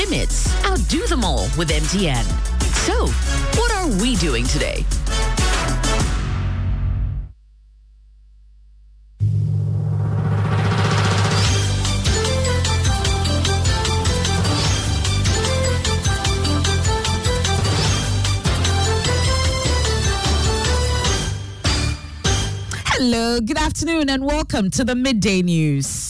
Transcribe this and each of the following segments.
Limits outdo them all with MTN. So, what are we doing today? Hello, good afternoon, and welcome to the midday news.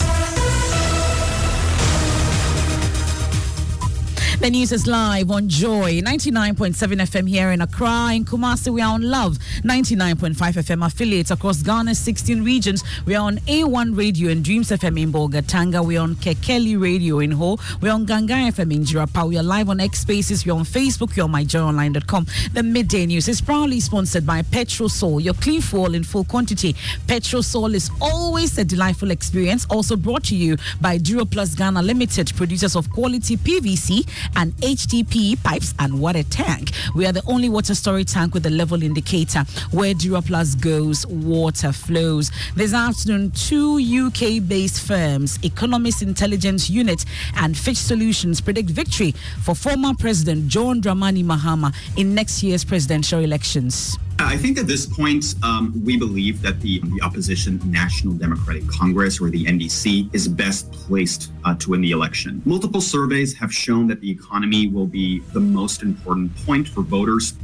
The news is live on Joy 99.7 FM here in Accra. In Kumasi, we are on Love 99.5 FM affiliates across Ghana's 16 regions. We are on A1 Radio and Dreams FM in Bolgatanga. We are on Kekeli Radio in Ho. We are on Ganga FM in Jirapa. We are live on X Spaces. We are on Facebook. We are on myjoyonline.com. The midday news is proudly sponsored by Petrosol, your clean fuel in full quantity. Petrosol is always a delightful experience. Also brought to you by Duro Plus Ghana Limited, producers of quality PVC and HDPE pipes and water tank. We are the only water storage tank with a level indicator. Where Duraplus goes, water flows. This afternoon, two UK based firms, Economist Intelligence Unit and Fitch Solutions, predict victory for former President John Dramani Mahama in next year's presidential elections. I think at this point, um, we believe that the, the opposition National Democratic Congress, or the NDC, is best placed uh, to win the election. Multiple surveys have shown that the economy will be the most important point for voters.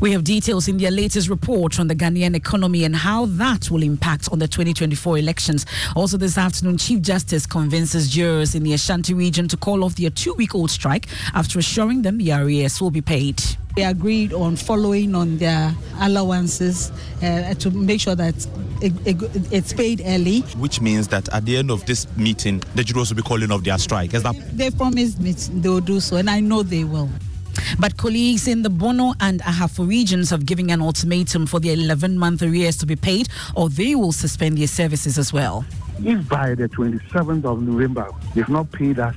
We have details in their latest report on the Ghanaian economy and how that will impact on the 2024 elections. Also, this afternoon, Chief Justice convinces jurors in the Ashanti region to call off their two week old strike after assuring them the arrears will be paid. They agreed on following on their allowances uh, to make sure that it, it, it's paid early. Which means that at the end of this meeting, the jurors will be calling off their strike. Is that? They promised me they will do so, and I know they will. But colleagues in the Bono and Ahafo regions have given an ultimatum for their 11 month arrears to be paid, or they will suspend their services as well. If by the 27th of November they've not paid us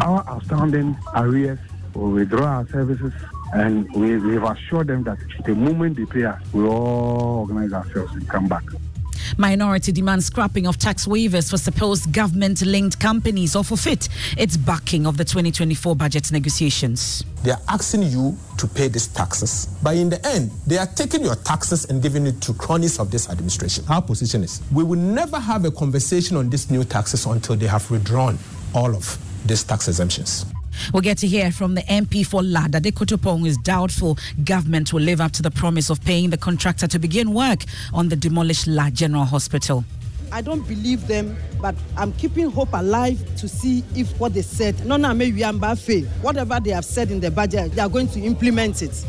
our outstanding arrears, we'll withdraw our services and we, we've assured them that the moment they pay us, we'll all organize ourselves and come back. Minority demands scrapping of tax waivers for supposed government linked companies or forfeit its backing of the 2024 budget negotiations. They are asking you to pay these taxes, but in the end, they are taking your taxes and giving it to cronies of this administration. Our position is we will never have a conversation on these new taxes until they have withdrawn all of these tax exemptions. We'll get to hear from the MP for Lada. De Kotopong is doubtful government will live up to the promise of paying the contractor to begin work on the demolished La General Hospital. I don't believe them, but I'm keeping hope alive to see if what they said, whatever they have said in the budget, they are going to implement it.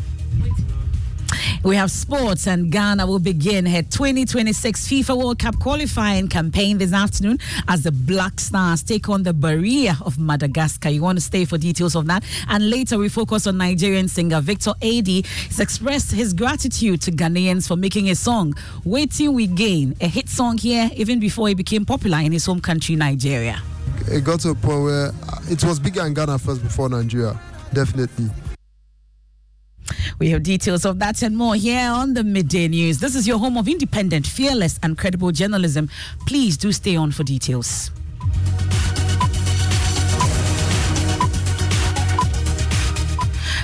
We have sports, and Ghana will begin her 2026 FIFA World Cup qualifying campaign this afternoon as the Black Stars take on the Barea of Madagascar. You want to stay for details of that. And later, we focus on Nigerian singer Victor AD. He's expressed his gratitude to Ghanaians for making a song, Wetin We Gain, a hit song here even before he became popular in his home country, Nigeria. It got to a point where it was bigger in Ghana first before Nigeria, definitely. We have details of that and more here on the Midday News. This is your home of independent, fearless, and credible journalism. Please do stay on for details.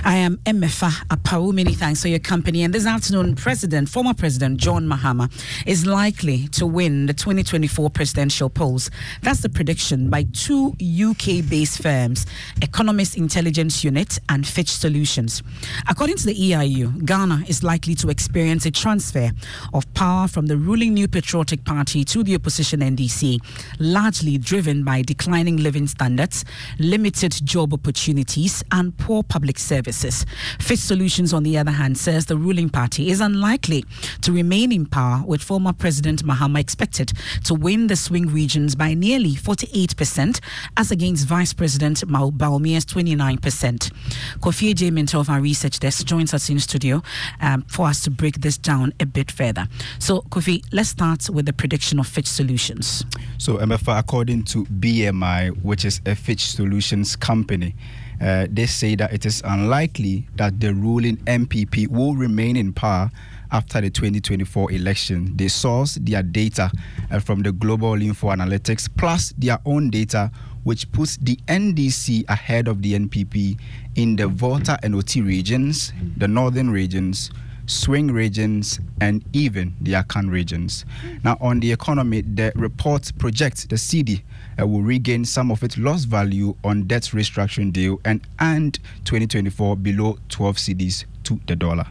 I am Emefa Apawu. Many thanks for your company. And this afternoon, President, former President John Mahama is likely to win the 2024 presidential polls. That's the prediction by two UK-based firms, Economist Intelligence Unit and Fitch Solutions. According to the EIU, Ghana is likely to experience a transfer of power from the ruling New Patriotic Party to the opposition NDC, largely driven by declining living standards, limited job opportunities, and poor public services. Fitch Solutions, on the other hand, says the ruling party is unlikely to remain in power, with former President Mahama expected to win the swing regions by nearly 48%, as against Vice President Bawumia's 29%. Kofi J. Minter of our research desk joins us in studio um, for us to break this down a bit further. So, Kofi, let's start with the prediction of Fitch Solutions. So, Emefa, according to BMI, which is a Fitch Solutions company, uh, they say that it is unlikely that the ruling NPP will remain in power after the 2024 election. They source their data uh, from the Global Info Analytics plus their own data, which puts the NDC ahead of the NPP in the Volta and Oti regions, the northern regions, swing regions, and even the Akan regions. Now, on the economy, the report projects the cedi uh, will regain some of its lost value on debt restructuring deal and end 2024 below 12 cedis to the dollar.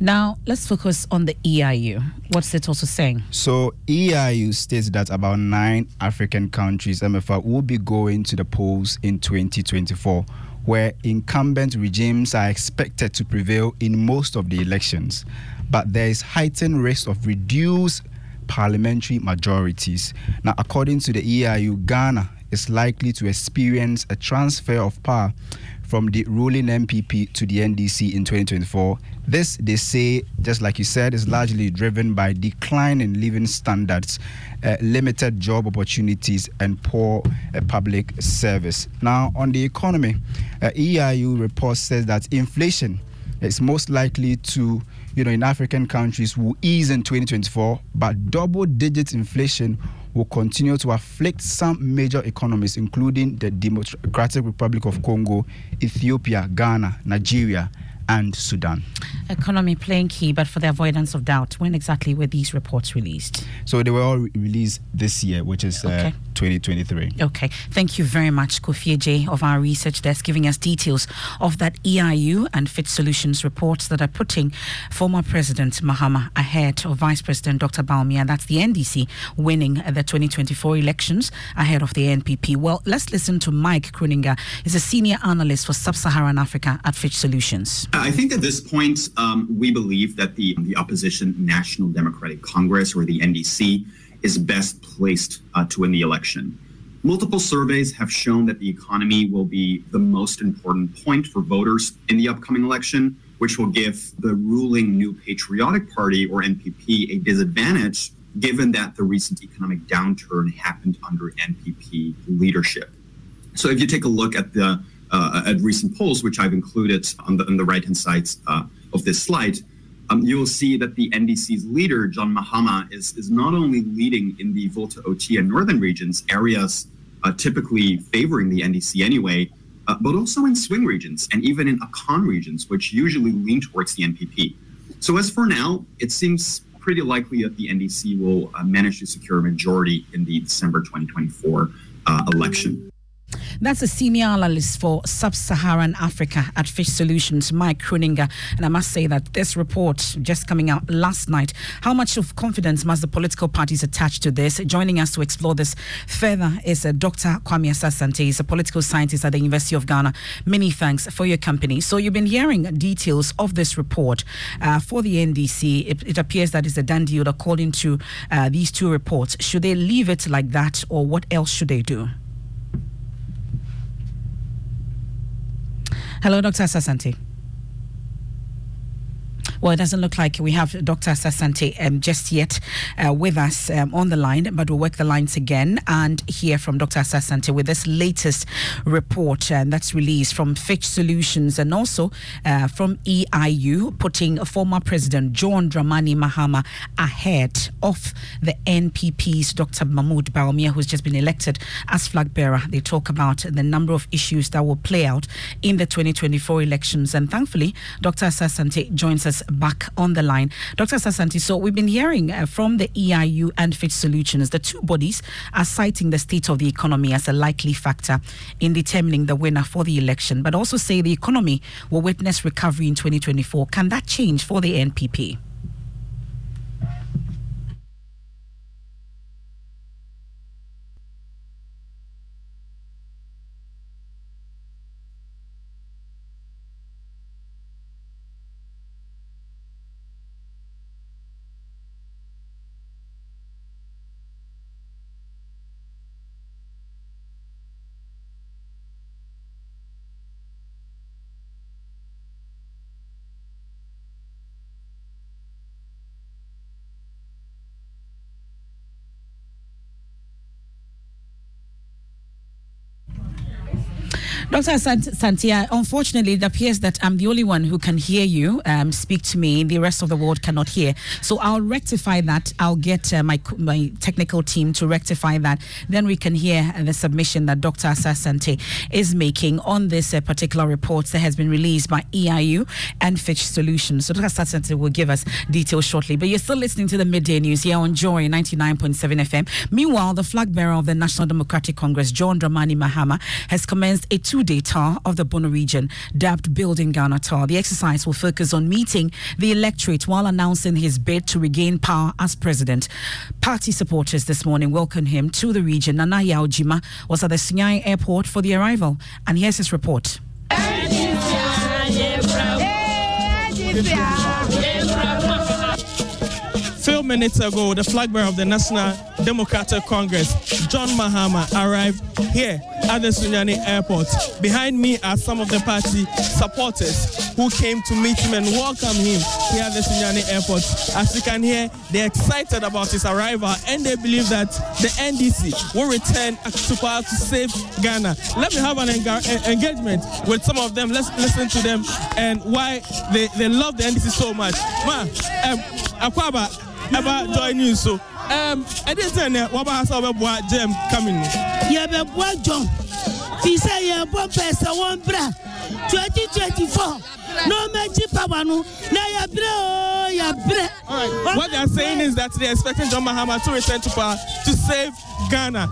Now, let's focus on the EIU. What's it also saying? So, EIU states that about nine African countries, Emefa, will be going to the polls in 2024 where incumbent regimes are expected to prevail in most of the elections. But there is heightened risk of reduced parliamentary majorities. Now, according to the EIU, Ghana is likely to experience a transfer of power from the ruling NPP to the NDC in 2024. This, they say, just like you said, is largely driven by decline in living standards, uh, limited job opportunities, and poor uh, public service. Now, on the economy, uh, EIU report says that inflation is most likely to, you know, in African countries will ease in 2024, but double-digit inflation will continue to afflict some major economies, including the Democratic Republic of Congo, Ethiopia, Ghana, Nigeria, and Sudan. Economy playing key, but for the avoidance of doubt, when exactly were these reports released? So they were all re- released this year, which is uh, okay. uh, 2023. Okay. Thank you very much, Kofi J of our research desk, giving us details of that EIU and Fitch Solutions reports that are putting former President Mahama ahead of Vice President Dr. Bawumia. That's the NDC winning the 2024 elections ahead of the NPP. Well, let's listen to Mike Kroninger. He's a senior analyst for Sub-Saharan Africa at Fitch Solutions. I think at this point, um, we believe that the, the opposition National Democratic Congress, or the NDC, is best placed uh, to win the election. Multiple surveys have shown that the economy will be the most important point for voters in the upcoming election, which will give the ruling New Patriotic Party, or NPP, a disadvantage given that the recent economic downturn happened under NPP leadership. So if you take a look at the at recent polls, which I've included on the, on the right hand side uh, of this slide, um, you will see that the NDC's leader, John Mahama, is, is not only leading in the Volta Oti and northern regions, areas uh, typically favoring the NDC anyway, uh, but also in swing regions and even in Akan regions, which usually lean towards the NPP. So, as for now, it seems pretty likely that the NDC will uh, manage to secure a majority in the December 2024 uh, election. That's a senior analyst for sub Saharan Africa at Fitch Solutions, Mike Kroninger. And I must say that this report just coming out last night, how much of confidence must the political parties attach to this? Joining us to explore this further is uh, Dr. Kwame Asah-Asante. He's a political scientist at the University of Ghana. Many thanks for your company. So you've been hearing details of this report uh, for the NDC. It, it, appears that it's a done deal according to uh, these two reports. Should they leave it like that or what else should they do? Hello, Dr. Asah-Asante. Well, it doesn't look like we have Dr. Asah-Asante um, just yet uh, with us um, on the line, but we'll work the lines again and hear from Dr. Asah-Asante with this latest report uh, that's released from Fitch Solutions and also uh, from EIU, putting former President John Dramani Mahama ahead of the NPP's Dr. Mahmoud Bawumia, who's just been elected as flag bearer. They talk about the number of issues that will play out in the 2024 elections. And thankfully, Dr. Asah-Asante joins us back on the line. Dr. Asah-Asante, so we've been hearing uh, from the EIU and Fitch Solutions, the two bodies are citing the state of the economy as a likely factor in determining the winner for the election, but also say the economy will witness recovery in 2024. Can that change for the NPP? Dr. Santia, unfortunately, it appears that I'm the only one who can hear you um, speak to me. The rest of the world cannot hear. So I'll rectify that. I'll get uh, my my technical team to rectify that. Then we can hear the submission that Dr. Asah-Asante is making on this uh, particular report that has been released by EIU and Fitch Solutions. So Dr. Asah-Asante will give us details shortly. But you're still listening to the midday news here on Joy 99.7 FM. Meanwhile, the flag bearer of the National Democratic Congress, John Dramani Mahama, has commenced a two-day of the Bono region, dubbed Building Ghana. The exercise will focus on meeting the electorate while announcing his bid to regain power as president. Party supporters this morning welcomed him to the region. Nana Yaw Gyimah was at the Sunyani airport for the arrival, and here's his report. Minutes ago, the flag bearer of the National Democratic Congress, John Mahama, arrived here at the Sunyani airport. Behind me are some of the party supporters who came to meet him and welcome him here at the Sunyani airport. As you can hear, they're excited about his arrival and they believe that the NDC will return to power to save Ghana. Let me have an engagement with some of them. Let's listen to them and why they, they love the NDC so much. Ma, um, Akwaba, about join you so. Um, ɛde sɛ nɛ wɔba ha sɛ wɔbɛboa gem coming no yɛbɛboa john. Fi sɛ yɛbɔ pɛ sɛ wɔn bra 2024 na ɔmɛgye power no. Na yɛbrɛ o yɛbrɛ what they are saying is that they are expecting john mahama to return to power to save ghana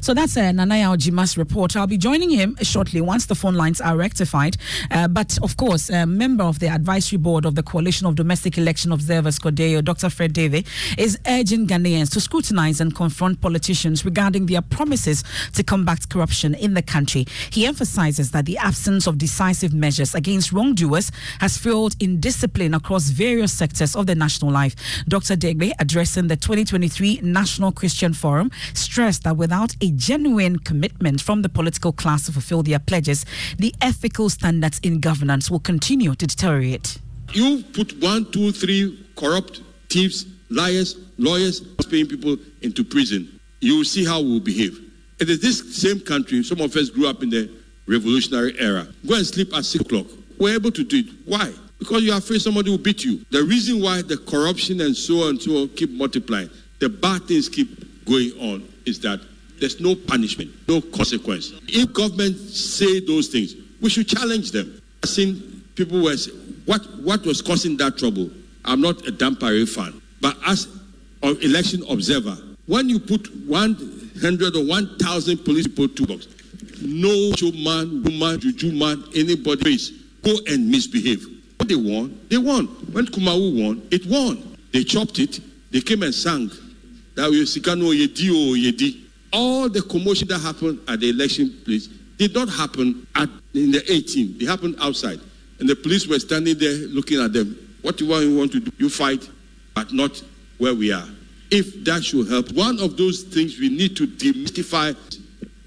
So that's uh, Nana Yaw Gyimah's report. I'll be joining him shortly once the phone lines are rectified. Uh, but of course, a member of the advisory board of the Coalition of Domestic Election Observers, CODEO, Dr. Fred Degbe, is urging Ghanaians to scrutinize and confront politicians regarding their promises to combat corruption in the country. He emphasizes that the absence of decisive measures against wrongdoers has fueled indiscipline across various sectors of the national life. Dr. Degbe, addressing the 2023 National Christian Forum, stressed that without a genuine commitment from the political class to fulfill their pledges, the ethical standards in governance will continue to deteriorate. You put one, two, three corrupt thieves, liars, lawyers, paying people into prison. You will see how we will behave. It is this same country, some of us grew up in the revolutionary era. Go and sleep at six o'clock. We're able to do it. Why? Because you're afraid somebody will beat you. The reason why the corruption and so on and so on keep multiplying, the bad things keep going on, is that there's no punishment, no consequence. If government say those things, we should challenge them. I've seen people were what what was causing that trouble. I'm not a Dampare fan, but as an election observer, when you put 100 or 1,000 police people to box, no man, woman, juju man, anybody face, go and misbehave. What they won, they won. When Kumawu won, it won. They chopped it. They came and sang. That we Sikano Yedi o Yedi all the commotion that happened at the election place did not happen at, in the 18. They happened outside. And the police were standing there looking at them. What do you want to do? You fight, but not where we are. If that should help, one of those things we need to demystify.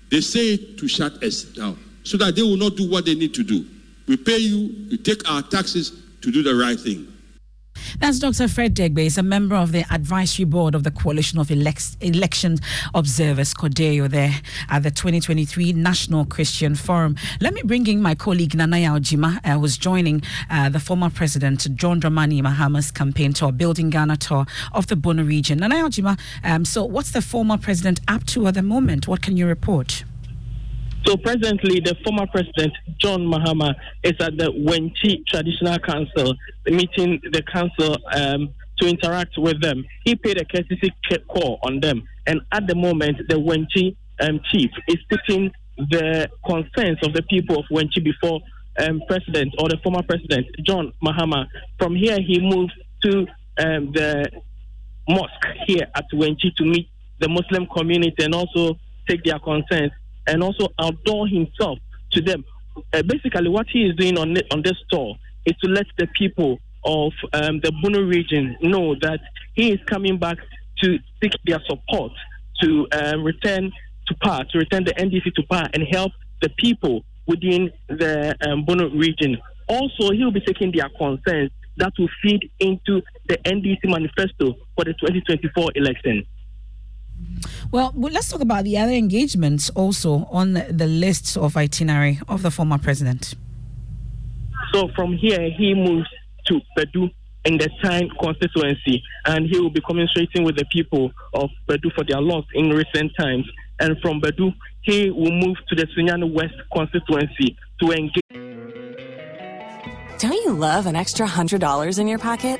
They say to shut us down so that they will not do what they need to do. We pay you, you take our taxes to do the right thing. That's Dr. Fred Degbe, He's a member of the advisory board of the Coalition of Elect- Election Observers, CODEO, there at the 2023 National Christian Forum. Let me bring in my colleague Nana Yaw Gyimah, uh, who's joining uh, the former president John Dramani Mahama's campaign tour, Building Ghana tour of the Bono region. Nana Yaw Gyimah, um, so what's the former president up to at the moment? What can you report? So presently, the former president John Mahama is at the Wenchi Traditional Council, meeting the council um, to interact with them. He paid a courtesy call on them, and at the moment, the Wenchi um, chief is putting the concerns of the people of Wenchi before um, president or the former president John Mahama. From here, he moves to um, the mosque here at Wenchi to meet the Muslim community and also take their concerns and also outdoor himself to them. Uh, basically, what he is doing on on this tour is to let the people of um, the Bono region know that he is coming back to seek their support to um, return to power, to return the NDC to power, and help the people within the um, Bono region. Also, he will be taking their concerns that will feed into the NDC manifesto for the 2024 election. Well, let's talk about the other engagements also on the list of itinerary of the former president. So from here, he moves to Bedu in the Tain constituency, and he will be communicating with the people of Bedu for their loss in recent times. And from Bedu, he will move to the Sunyani West constituency to engage. Don't you love an extra $100 in your pocket?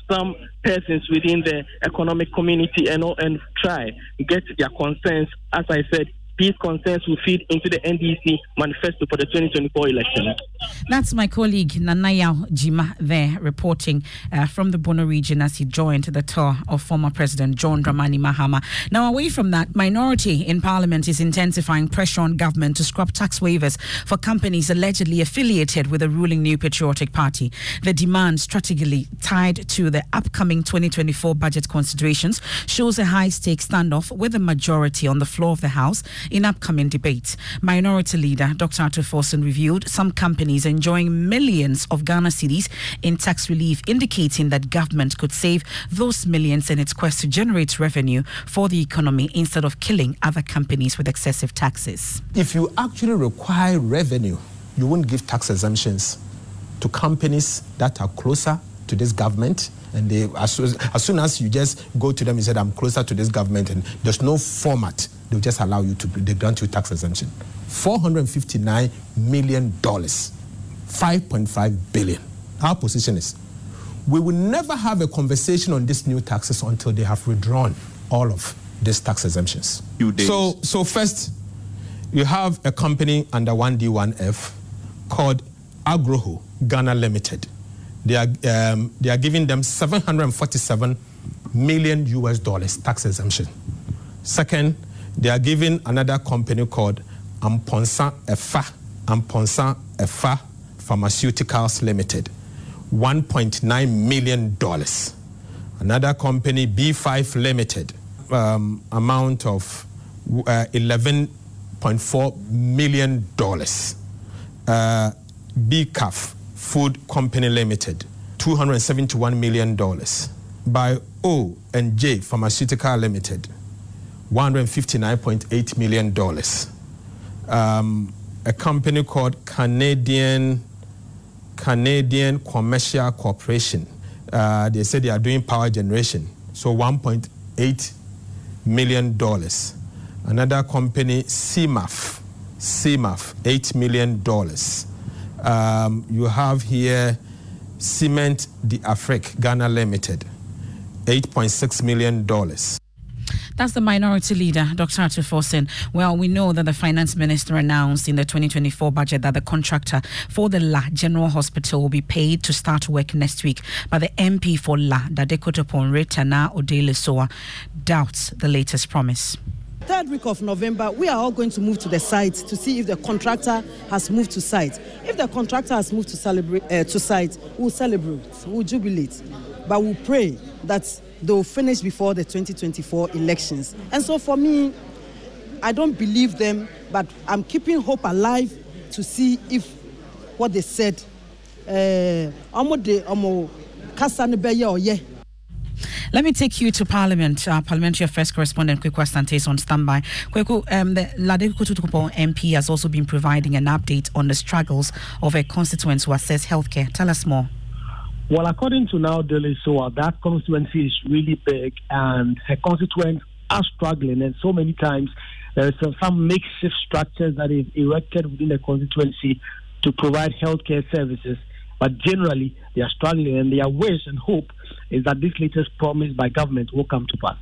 some persons within the economic community and and try get their concerns. As I said, these concerns will feed into the NDC manifesto for the 2024 election. That's my colleague Nana Yaw Gyimah there reporting uh, from the Bono region as he joined the tour of former President John Dramani Mahama. Now, away from that, minority in Parliament is intensifying pressure on government to scrap tax waivers for companies allegedly affiliated with the ruling New Patriotic Party. The demand, strategically tied to the upcoming 2024 budget considerations, shows a high stakes standoff with the majority on the floor of the House in upcoming debates. Minority Leader Dr. Ato Forson revealed some companies enjoying millions of Ghana cedis in tax relief, indicating that government could save those millions in its quest to generate revenue for the economy instead of killing other companies with excessive taxes. If you actually require revenue, you won't give tax exemptions to companies that are closer to this government and they as, as soon as you just go to them and said, i'm closer to this government and there's no format they'll just allow you to they grant you tax exemption. 459 million dollars. 5.5 billion. Our position is we will never have a conversation on these new taxes until they have withdrawn all of these tax exemptions. So so first you have a company under 1d1f called agroho ghana limited. They are, um, they are giving them 747 million US dollars tax exemption. Second, they are giving another company called Amponsa Efa, Amponsa Efa Pharmaceuticals Limited, 1.9 million dollars. Another company, B5 Limited, um, amount of uh, 11.4 million dollars. Uh, BCAF Food Company Limited, $271 million. By O and J Pharmaceutical Limited, $159.8 million. Um, a company called Canadian Canadian Commercial Corporation. Uh, they said they are doing power generation, so 1.8 million dollars. Another company, CIMAF, CIMAF, eight million dollars. Um, you have here Cement de Afrique Ghana Limited, $8.6 million. That's the minority leader, Dr. Ato Forson. Well, we know that the finance minister announced in the 2024 budget that the contractor for the La General Hospital will be paid to start work next week. But the MP for La, Dadekotopon Rita Naa Odoley Sowah, doubts the latest promise. Third week of November, we are all going to move to the site to see if the contractor has moved to site. If the contractor has moved to celebrate uh, to site, we'll celebrate, we'll jubilate, but we'll pray that they'll finish before the 2024 elections. And so for me, I don't believe them, but I'm keeping hope alive to see if what they said, uh, let me take you to Parliament. Our Parliamentary Affairs correspondent Kweku Asante is on standby. Kweku, um, the La Dadekotopon MP has also been providing an update on the struggles of a constituent who assess healthcare. Tell us more. Well, according to now Daily Soa, that constituency is really big and her constituents are struggling. And so many times there is some, some makeshift structures that is erected within the constituency to provide healthcare services. But generally, they are struggling, and their wish and hope is that this latest promise by government will come to pass.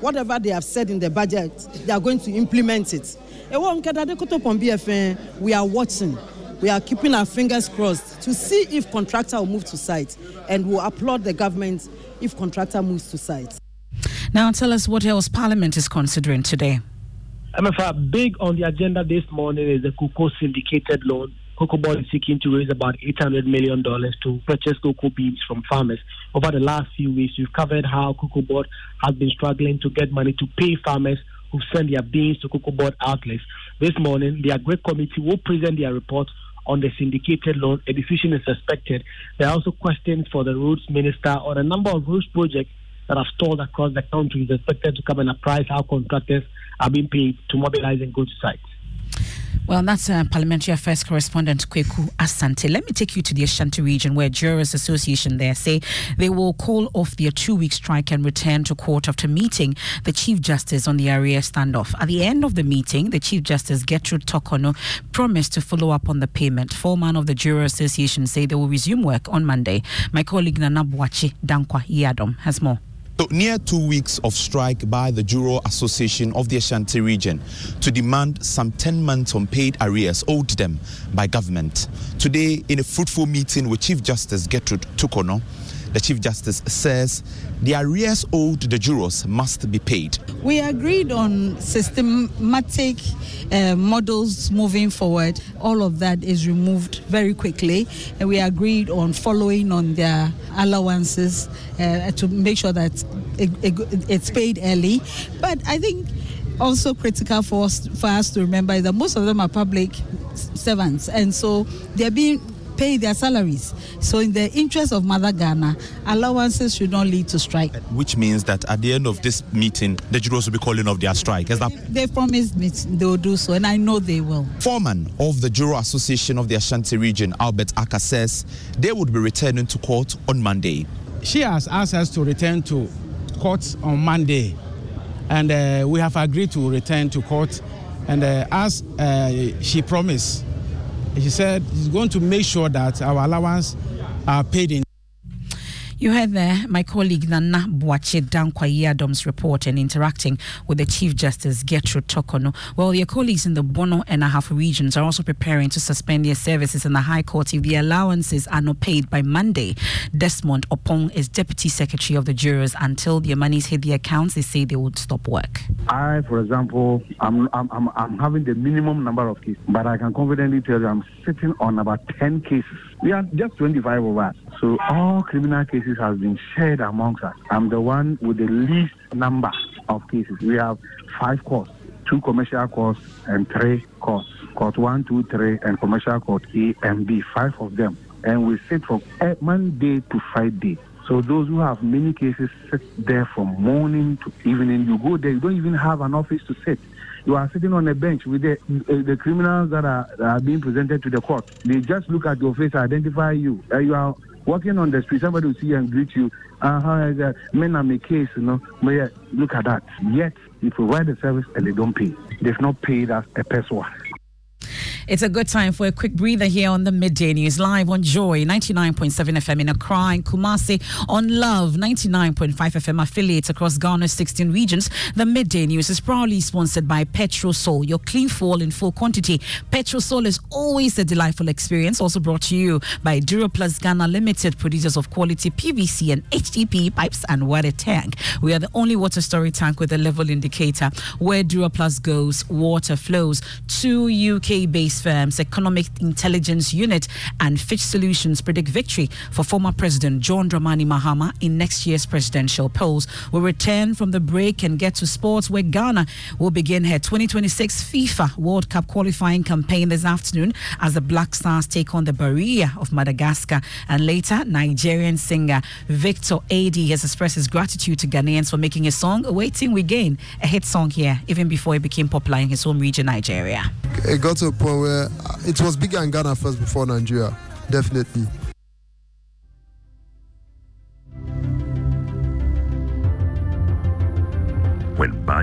Whatever they have said in the budget, they are going to implement it. We are watching we are keeping our fingers crossed to see if contractor will move to site and we'll applaud the government if contractor moves to site. Now tell us what else Parliament is considering today. Emefa, big on the agenda this morning is the cocoa syndicated loan. Cocoa Board is seeking to raise about $800 million to purchase cocoa beans from farmers. Over the last few weeks, we've covered how Cocoa Board has been struggling to get money to pay farmers who send their beans to Cocoa Board outlets. This morning, the Agri Committee will present their report on the syndicated loan. A decision is expected. There are also questions for the roads minister on a number of roads projects that have stalled across the country. Is expected to come and apprise how contractors are being paid to mobilize and go to sites. Well, that's uh, Parliamentary Affairs correspondent Kweku Asante. Let me take you to the Ashanti region where Jurors Association there say they will call off their two-week strike and return to court after meeting the Chief Justice on the area standoff. At the end of the meeting, the Chief Justice Gertrude Torkornoo promised to follow up on the payment. Foreman of the Jurors Association say they will resume work on Monday. My colleague Nana Buachi Dankwa Yadom has more. So, near two weeks of strike by the Juro Association of the Ashanti region to demand some 10 months unpaid arrears owed them by government. Today, in a fruitful meeting with Chief Justice Gertrude Torkornoo, the Chief Justice says the arrears owed to the jurors must be paid. We agreed on systematic uh, models moving forward. All of that is removed very quickly, and we agreed on following on their allowances uh, to make sure that it, it, it's paid early. But I think also critical for us, for us to remember is that most of them are public servants, and so they're being pay their salaries. So, in the interest of Mother Ghana, allowances should not lead to strike. Which means that at the end of this meeting, the jurors will be calling off their strike. Is that? They promised me they will do so, and I know they will. Foreman of the Juror Association of the Ashanti region, Albert Aka, says they would be returning to court on Monday. She has asked us to return to court on Monday, and uh, we have agreed to return to court. And uh, as uh, she promised, he said he's going to make sure that our allowance are paid in you heard there my colleague Nana Boache Dankwa Adams report and interacting with the Chief Justice Gertrude Torkornoo. Well, your colleagues in the Bono and Ahafo regions are also preparing to suspend their services in the High Court if the allowances are not paid by Monday. Desmond Opong is Deputy Secretary of the Jurors. Until their monies hit the accounts, they say they would stop work. I, for example, I'm, I'm, I'm, I'm having the minimum number of cases, but I can confidently tell you I'm sitting on about 10 cases. We are just 25 of us. So all criminal cases have been shared amongst us. I'm the one with the least number of cases. We have five courts, two commercial courts and three courts. Court one, two, three, and commercial court A and B, five of them. And we sit from Monday to Friday. So those who have many cases sit there from morning to evening. You go there, you don't even have an office to sit. You are sitting on a bench with the, uh, the criminals that are, that are being presented to the court. They just look at your face, identify you. Uh, you are walking on the street, somebody will see you and greet you. Uh, is that? Men are my case, you know. But yeah, look at that. Yet, you provide the service and they don't pay. They've not paid us a peso. It's a good time for a quick breather here on the midday news live on Joy 99.7 FM in Accra and Kumasi on Love 99.5 FM affiliates across Ghana's 16 regions. The midday news is proudly sponsored by Petrosol, your clean fuel in full quantity. Petrosol is always a delightful experience. Also brought to you by Duroplus Ghana Limited, producers of quality PVC and HDPE pipes and water tank. We are the only water storage tank with a level indicator. Where Duroplus goes, water flows. Two UK based firms, Economic Intelligence Unit and Fitch Solutions, predict victory for former President John Dramani Mahama in next year's presidential polls. We'll return from the break and get to sports where Ghana will begin her 2026 FIFA World Cup qualifying campaign this afternoon as the Black Stars take on the Barea of Madagascar. And later, Nigerian singer Victor AD has expressed his gratitude to Ghanaians for making his song Wetin We Gain a hit song here, even before it became popular in his home region, Nigeria. It got to a point where it was bigger in Ghana first before Nigeria, definitely.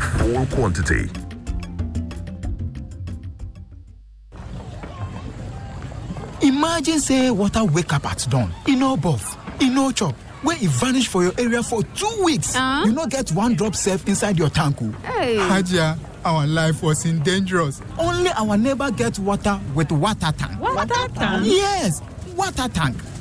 in full quantity. Imagine say water wake up at dawn, e no buff, e no chop, wey e vanish for your area for two weeks. Uh? You no get one drop safe inside your tank o. Hey. Hajia, our life was in dangerous. Only our neighbor get water with water tank. Water tank? Yes, water tank.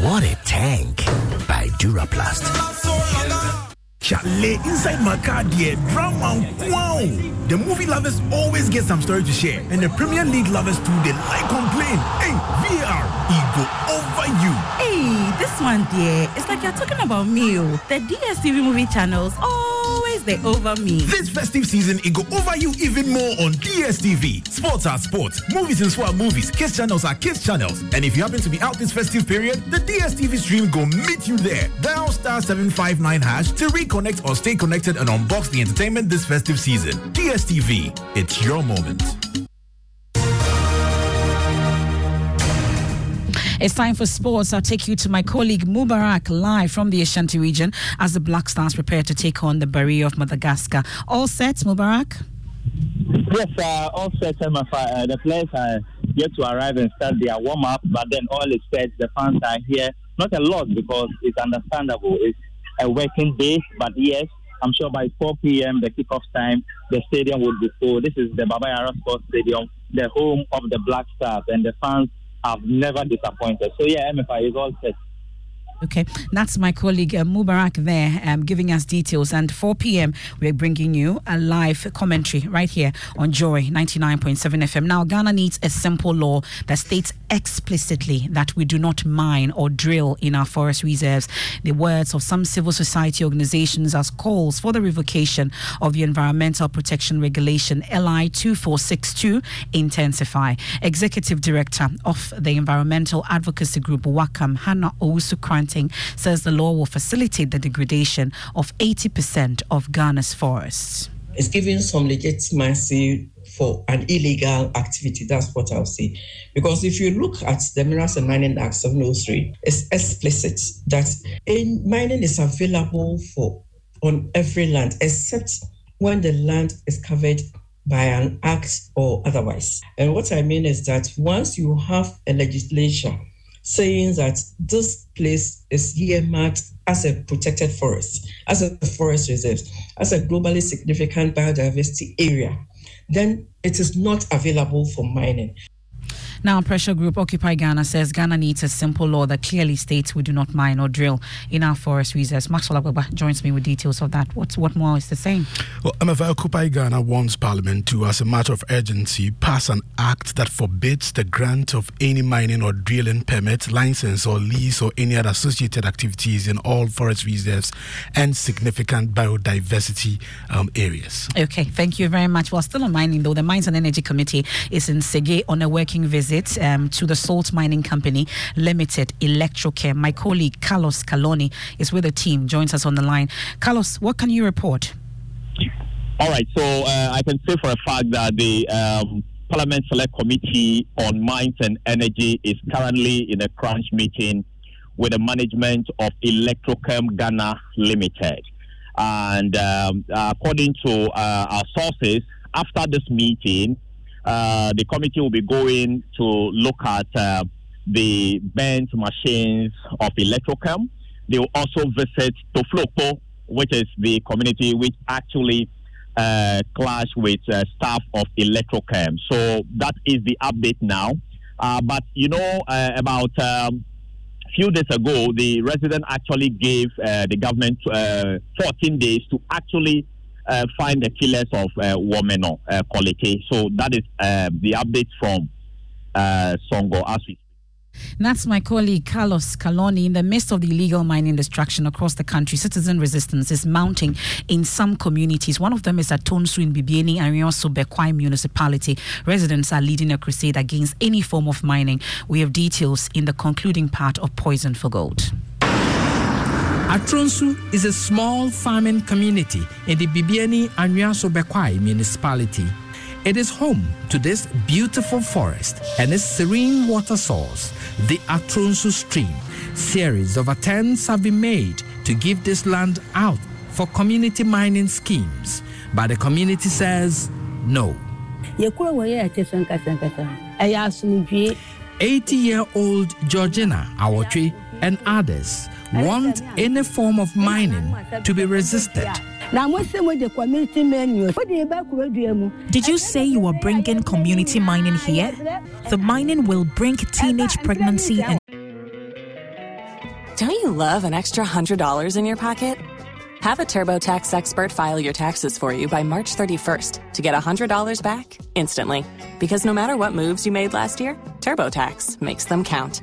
What a tank! By Duraplast. Chalet inside my car, dear drama. Wow! The movie lovers always get some story to share, and the Premier League lovers too. They like complain. Hey, VAR, ego over you. Hey, this one, dear. It's like you're talking about me. oh. The DSTV movie channels oh. They over me. This festive season, it go over you even more on DSTV. Sports are sports, movies and swap movies, kids channels are kids channels. And if you happen to be out this festive period, the DSTV stream go meet you there. Dial star 759 hash to reconnect or stay connected and unbox the entertainment this festive season. DSTV, it's your moment. It's time for sports. I'll take you to my colleague Mubarak live from the Ashanti region as the Black Stars prepare to take on the Barea of Madagascar. All set, Mubarak? Yes, uh, all set. Uh, the players are yet to arrive and start their warm up, but then all is set. The fans are here. Not a lot because it's understandable. It's a working day, but yes, I'm sure by 4 p.m., the kickoff time, the stadium will be full. This is the Baba Yara Sports Stadium, the home of the Black Stars, and the fans have never disappointed. So, yeah, MFI is all set. Okay, that's my colleague uh, Mubarak there um, giving us details. And 4 p.m., we're bringing you a live commentary right here on Joy 99.7 FM. Now, Ghana needs a simple law that states explicitly that we do not mine or drill in our forest reserves. The words of some civil society organizations as calls for the revocation of the Environmental Protection Regulation LI 2462 intensify. Executive Director of the Environmental Advocacy Group, WACAM, Hannah Owusu Koranteng, says the law will facilitate the degradation of 80% of Ghana's forests. It's giving some legitimacy for an illegal activity. That's what I'll say. Because if you look at the Minerals and Mining Act 703, it's explicit that in mining is available for on every land except when the land is covered by an act or otherwise. And what I mean is that once you have a legislation saying that this place is earmarked as a protected forest, as a forest reserve, as a globally significant biodiversity area, then it is not available for mining. Now, pressure group Occupy Ghana says Ghana needs a simple law that clearly states we do not mine or drill in our forest reserves. Maxwell Agbagba joins me with details of that. What's, what more is the same? Well, MFI Occupy Ghana wants Parliament to, as a matter of urgency, pass an act that forbids the grant of any mining or drilling permit, license, or lease or any other associated activities in all forest reserves and significant biodiversity um, areas. Okay, thank you very much. Well, still on mining, though, the Mines and Energy Committee is in Sege on a working visit um, to the Salt Mining Company Limited, Electrochem. My colleague Carlos Caloni is with the team, joins us on the line. Carlos, what can you report? All right, so uh, I can say for a fact that the um, Parliament Select Committee on Mines and Energy is currently in a crunch meeting with the management of Electrochem Ghana Limited. And um, according to uh, our sources, after this meeting, uh, the committee will be going to look at uh, the burnt machines of Electrochem. They will also visit Toflokpo, which is the community which actually uh, with uh, staff of Electrochem. So that is the update now. Uh, but you know, uh, about um, few days ago, the resident actually gave uh, the government uh, 14 days to actually uh, find the killers of uh, Womeno uh. So that is uh, the update from uh, Songo as we that's my colleague Carlos Calony. In the midst of the illegal mining destruction across the country, citizen resistance is mounting in some communities. One of them is at Tonsu in Bibiani Anhwiaso Bekwai municipality. Residents are leading a crusade against any form of mining. We have details in the concluding part of Poison for Gold. Atronsu is a small farming community in the Bibiani and Bekwai municipality. It is home to this beautiful forest and its serene water source, the Atronsu Stream. Series of attempts have been made to give this land out for community mining schemes, but the community says no. 80 year old Georgina Awotri and others want any form of mining to be resisted. Did you say you were bringing community mining here? The mining will bring teenage pregnancy and. Don't you love an extra $100 in your pocket? Have a TurboTax expert file your taxes for you by March 31st to get $100 back instantly. Because no matter what moves you made last year, TurboTax makes them count.